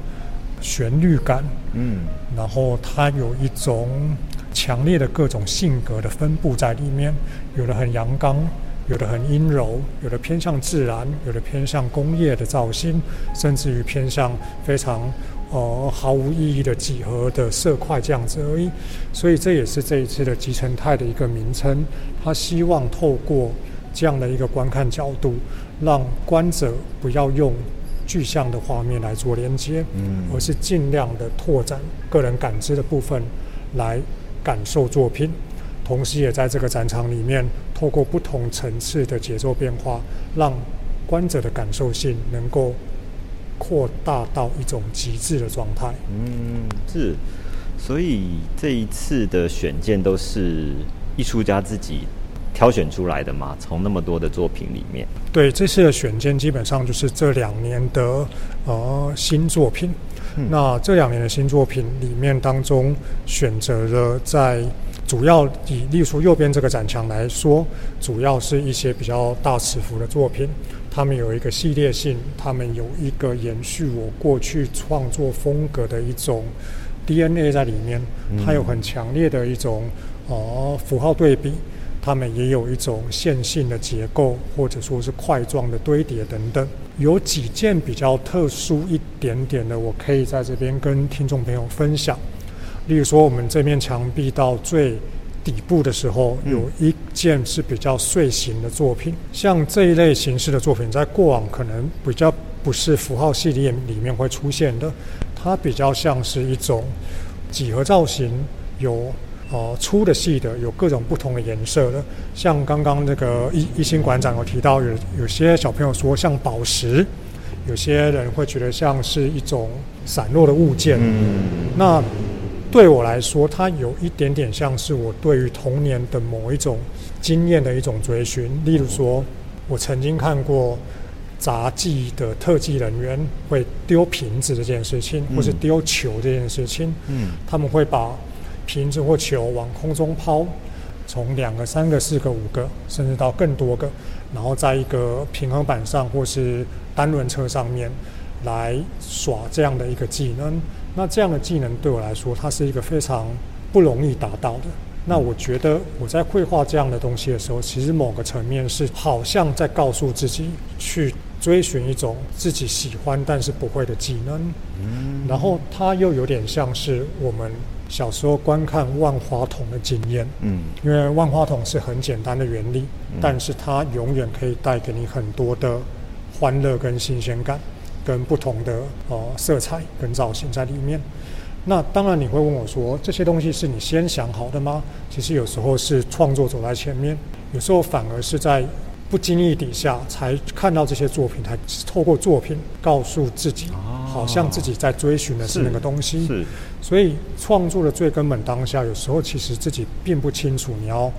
旋律感，嗯，然后它有一种强烈的各种性格的分布在里面，有的很阳刚，有的很阴柔，有的偏向自然，有的偏向工业的造型，甚至于偏向非常。哦，毫无意义的几何的色块这样子而已，所以这也是这一次的集成态的一个名称。他希望透过这样的一个观看角度，让观者不要用具象的画面来做连接，嗯，而是尽量的拓展个人感知的部分来感受作品，同时也在这个展场里面透过不同层次的节奏变化，让观者的感受性能够。扩大到一种极致的状态。
嗯，是，所以这一次的选件都是艺术家自己挑选出来的嘛？从那么多的作品里面，
对，这次的选件基本上就是这两年的呃新作品。那这两年的新作品里面当中，选择了在主要以，例如说右边这个展墙来说，主要是一些比较大尺幅的作品。他们有一个系列性，他们有一个延续我过去创作风格的一种 DNA 在里面，它有很强烈的一种哦符号对比，他们也有一种线性的结构，或者说是块状的堆叠等等。有几件比较特殊一点点的，我可以在这边跟听众朋友分享。例如说，我们这面墙壁到最。底部的时候有一件是比较碎形的作品，像这一类形式的作品，在过往可能比较不是符号系列里面会出现的，它比较像是一种几何造型，有呃粗的、细的，有各种不同的颜色的。像刚刚那个一一星馆长有提到，有有些小朋友说像宝石，有些人会觉得像是一种散落的物件。嗯，那。对我来说，它有一点点像是我对于童年的某一种经验的一种追寻。例如说，我曾经看过杂技的特技人员会丢瓶子这件事情，或是丢球这件事情。嗯，他们会把瓶子或球往空中抛，从两个、三个、四个、五个，甚至到更多个，然后在一个平衡板上或是单轮车上面来耍这样的一个技能。那这样的技能对我来说，它是一个非常不容易达到的。那我觉得我在绘画这样的东西的时候，其实某个层面是好像在告诉自己去追寻一种自己喜欢但是不会的技能。嗯。然后它又有点像是我们小时候观看万花筒的经验。嗯。因为万花筒是很简单的原理，但是它永远可以带给你很多的欢乐跟新鲜感。跟不同的呃色彩跟造型在里面，那当然你会问我说，这些东西是你先想好的吗？其实有时候是创作走在前面，有时候反而是在不经意底下才看到这些作品，才透过作品告诉自己，好像自己在追寻的是那个东西。
是，
所以创作的最根本当下，有时候其实自己并不清楚你要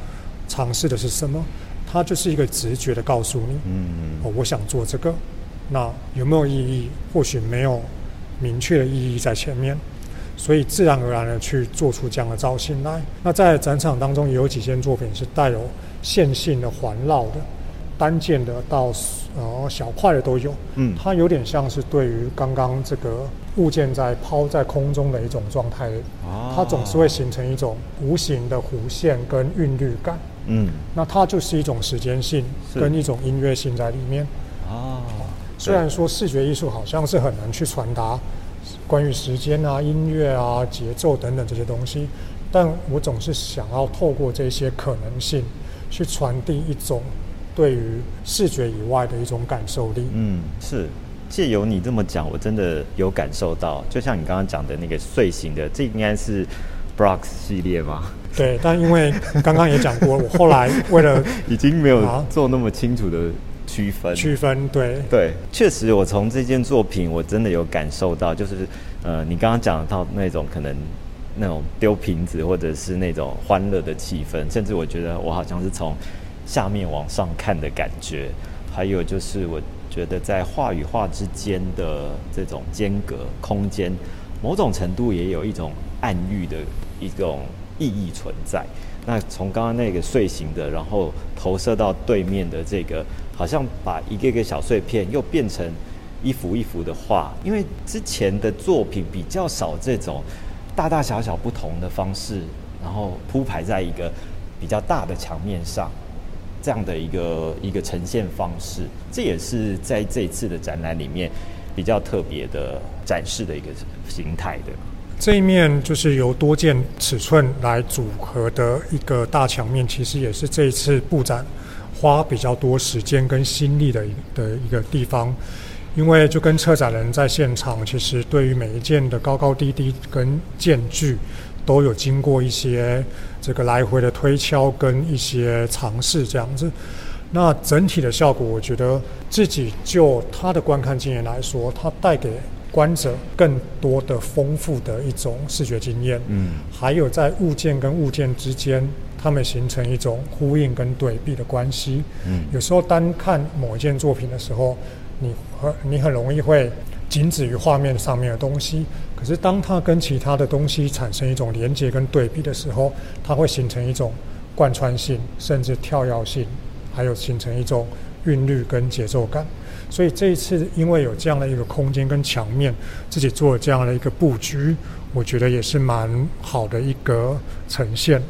尝试的是什么，它就是一个直觉的告诉你，嗯，哦，我想做这个。那有没有意义？或许没有明确的意义在前面，所以自然而然的去做出这样的造型来。那在展场当中也有几件作品是带有线性的环绕的，单件的到呃小块的都有。嗯，它有点像是对于刚刚这个物件在抛在空中的一种状态，它总是会形成一种无形的弧线跟韵律感。嗯，那它就是一种时间性跟一种音乐性在里面。啊。虽然说视觉艺术好像是很难去传达关于时间啊、音乐啊、节奏等等这些东西，但我总是想要透过这些可能性，去传递一种对于视觉以外的一种感受力。
嗯，是借由你这么讲，我真的有感受到。就像你刚刚讲的那个碎形的，这应该是 Brox 系列吗？
对，但因为刚刚也讲过，我后来为了
已经没有做那么清楚的区分。
区分，对
对，确实，我从这件作品，我真的有感受到，就是呃，你刚刚讲到那种可能。那种丢瓶子，或者是那种欢乐的气氛，甚至我觉得我好像是从下面往上看的感觉。还有就是，我觉得在画与画之间的这种间隔空间，某种程度也有一种暗喻的一种意义存在。那从刚刚那个睡醒的，然后投射到对面的这个，好像把一个个小碎片又变成一幅一幅的画。因为之前的作品比较少这种。大大小小不同的方式，然后铺排在一个比较大的墙面上，这样的一个一个呈现方式，这也是在这次的展览里面比较特别的展示的一个形态的。
这一面就是由多件尺寸来组合的一个大墙面，其实也是这一次布展花比较多时间跟心力的的一个地方。因为就跟策展人在现场，其实对于每一件的高高低低跟间距，都有经过一些这个来回的推敲跟一些尝试这样子。那整体的效果，我觉得自己就他的观看经验来说，它带给观者更多的丰富的一种视觉经验。嗯，还有在物件跟物件之间，它们形成一种呼应跟对比的关系。嗯，有时候单看某一件作品的时候。你很你很容易会仅止于画面上面的东西，可是当它跟其他的东西产生一种连接跟对比的时候，它会形成一种贯穿性，甚至跳跃性，还有形成一种韵律跟节奏感。所以这一次因为有这样的一个空间跟墙面，自己做了这样的一个布局，我觉得也是蛮好的一个呈现。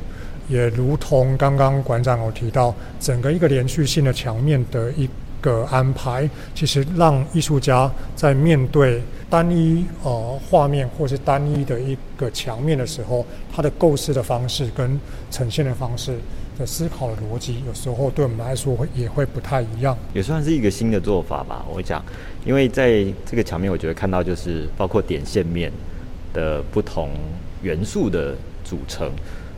也如同刚刚馆长有提到，整个一个连续性的墙面的一。个安排其实让艺术家在面对单一呃画面或是单一的一个墙面的时候，他的构思的方式跟呈现的方式的思考的逻辑，有时候对我们来说会也会不太一样。
也算是一个新的做法吧。我讲，因为在这个墙面，我觉得看到就是包括点线面的不同元素的组成，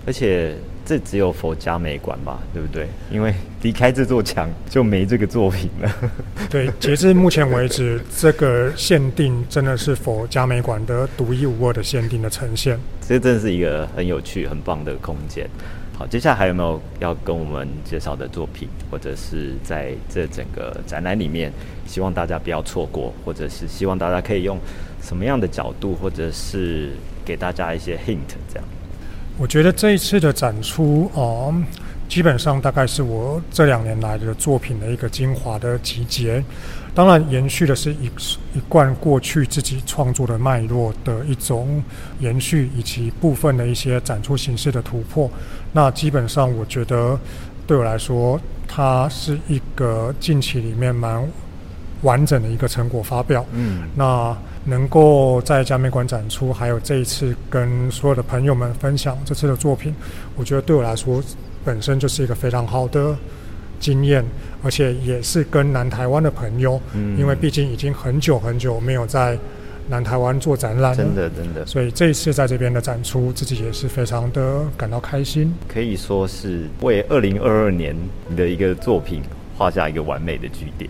而且。这只有佛家美馆吧，对不对？因为离开这座墙就没这个作品了。
对，截至目前为止，这个限定真的是佛家美馆的独一无二的限定的呈现。
这真的是一个很有趣、很棒的空间。好，接下来还有没有要跟我们介绍的作品，或者是在这整个展览里面，希望大家不要错过，或者是希望大家可以用什么样的角度，或者是给大家一些 hint 这样。
我觉得这一次的展出哦，基本上大概是我这两年来的作品的一个精华的集结。当然，延续的是一一贯过去自己创作的脉络的一种延续，以及部分的一些展出形式的突破。那基本上，我觉得对我来说，它是一个近期里面蛮完整的一个成果发表。嗯，那。能够在嘉美馆展出，还有这一次跟所有的朋友们分享这次的作品，我觉得对我来说本身就是一个非常好的经验，而且也是跟南台湾的朋友，因为毕竟已经很久很久没有在南台湾做展览了，
真的真的，
所以这一次在这边的展出，自己也是非常的感到开心，
可以说是为二零二二年的一个作品画下一个完美的句点。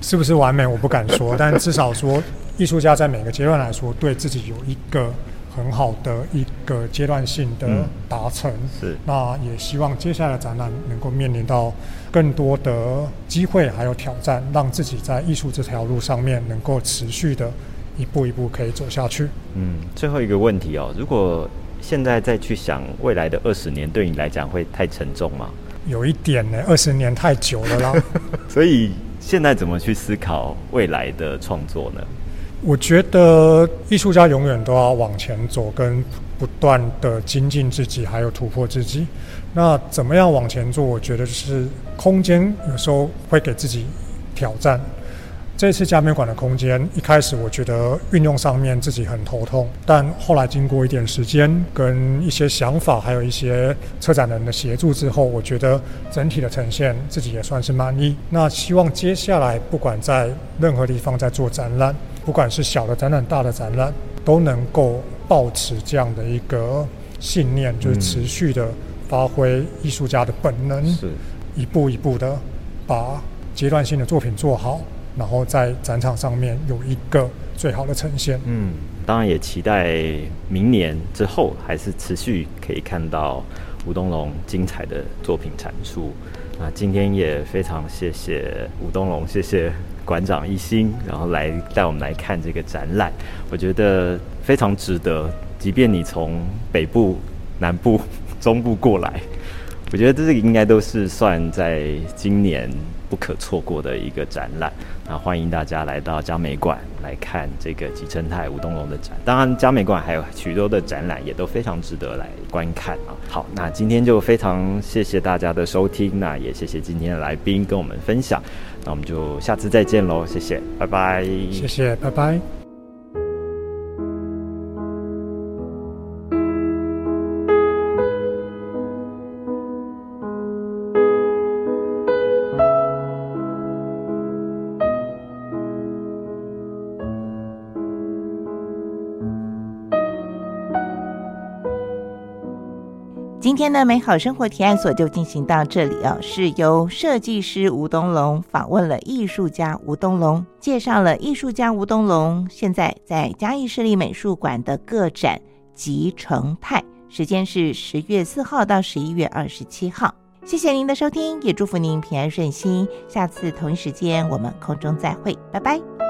是不是完美？我不敢说，但至少说。艺术家在每个阶段来说，对自己有一个很好的一个阶段性的达成。
是，
那也希望接下来的展览能够面临到更多的机会还有挑战，让自己在艺术这条路上面能够持续的一步一步可以走下去。
嗯，最后一个问题哦，如果现在再去想未来的二十年，对你来讲会太沉重吗？
有一点呢，二十年太久了啦。
所以现在怎么去思考未来的创作呢？
我觉得艺术家永远都要往前走，跟不断的精进自己，还有突破自己。那怎么样往前做？我觉得就是空间有时候会给自己挑战。这次加美馆的空间，一开始我觉得运用上面自己很头痛，但后来经过一点时间跟一些想法，还有一些策展人的协助之后，我觉得整体的呈现自己也算是满意。那希望接下来不管在任何地方在做展览，不管是小的展览、大的展览，都能够保持这样的一个信念，就是持续的发挥艺术家的本能，
是
一步一步的把阶段性的作品做好。然后在展场上面有一个最好的呈现。
嗯，当然也期待明年之后还是持续可以看到吴东龙精彩的作品产出。那今天也非常谢谢吴东龙，谢谢馆长一心，然后来带我们来看这个展览，我觉得非常值得。即便你从北部、南部、中部过来，我觉得这个应该都是算在今年。不可错过的一个展览，那欢迎大家来到嘉美馆来看这个吉成泰吴东龙的展。当然，嘉美馆还有许多的展览也都非常值得来观看啊。好，那今天就非常谢谢大家的收听，那也谢谢今天的来宾跟我们分享。那我们就下次再见喽，谢谢，拜拜。
谢谢，拜拜。
今天的美好生活提案所就进行到这里哦，是由设计师吴东龙访问了艺术家吴东龙，介绍了艺术家吴东龙现在在嘉义市立美术馆的个展《集成态》，时间是十月四号到十一月二十七号。谢谢您的收听，也祝福您平安顺心。下次同一时间我们空中再会，拜拜。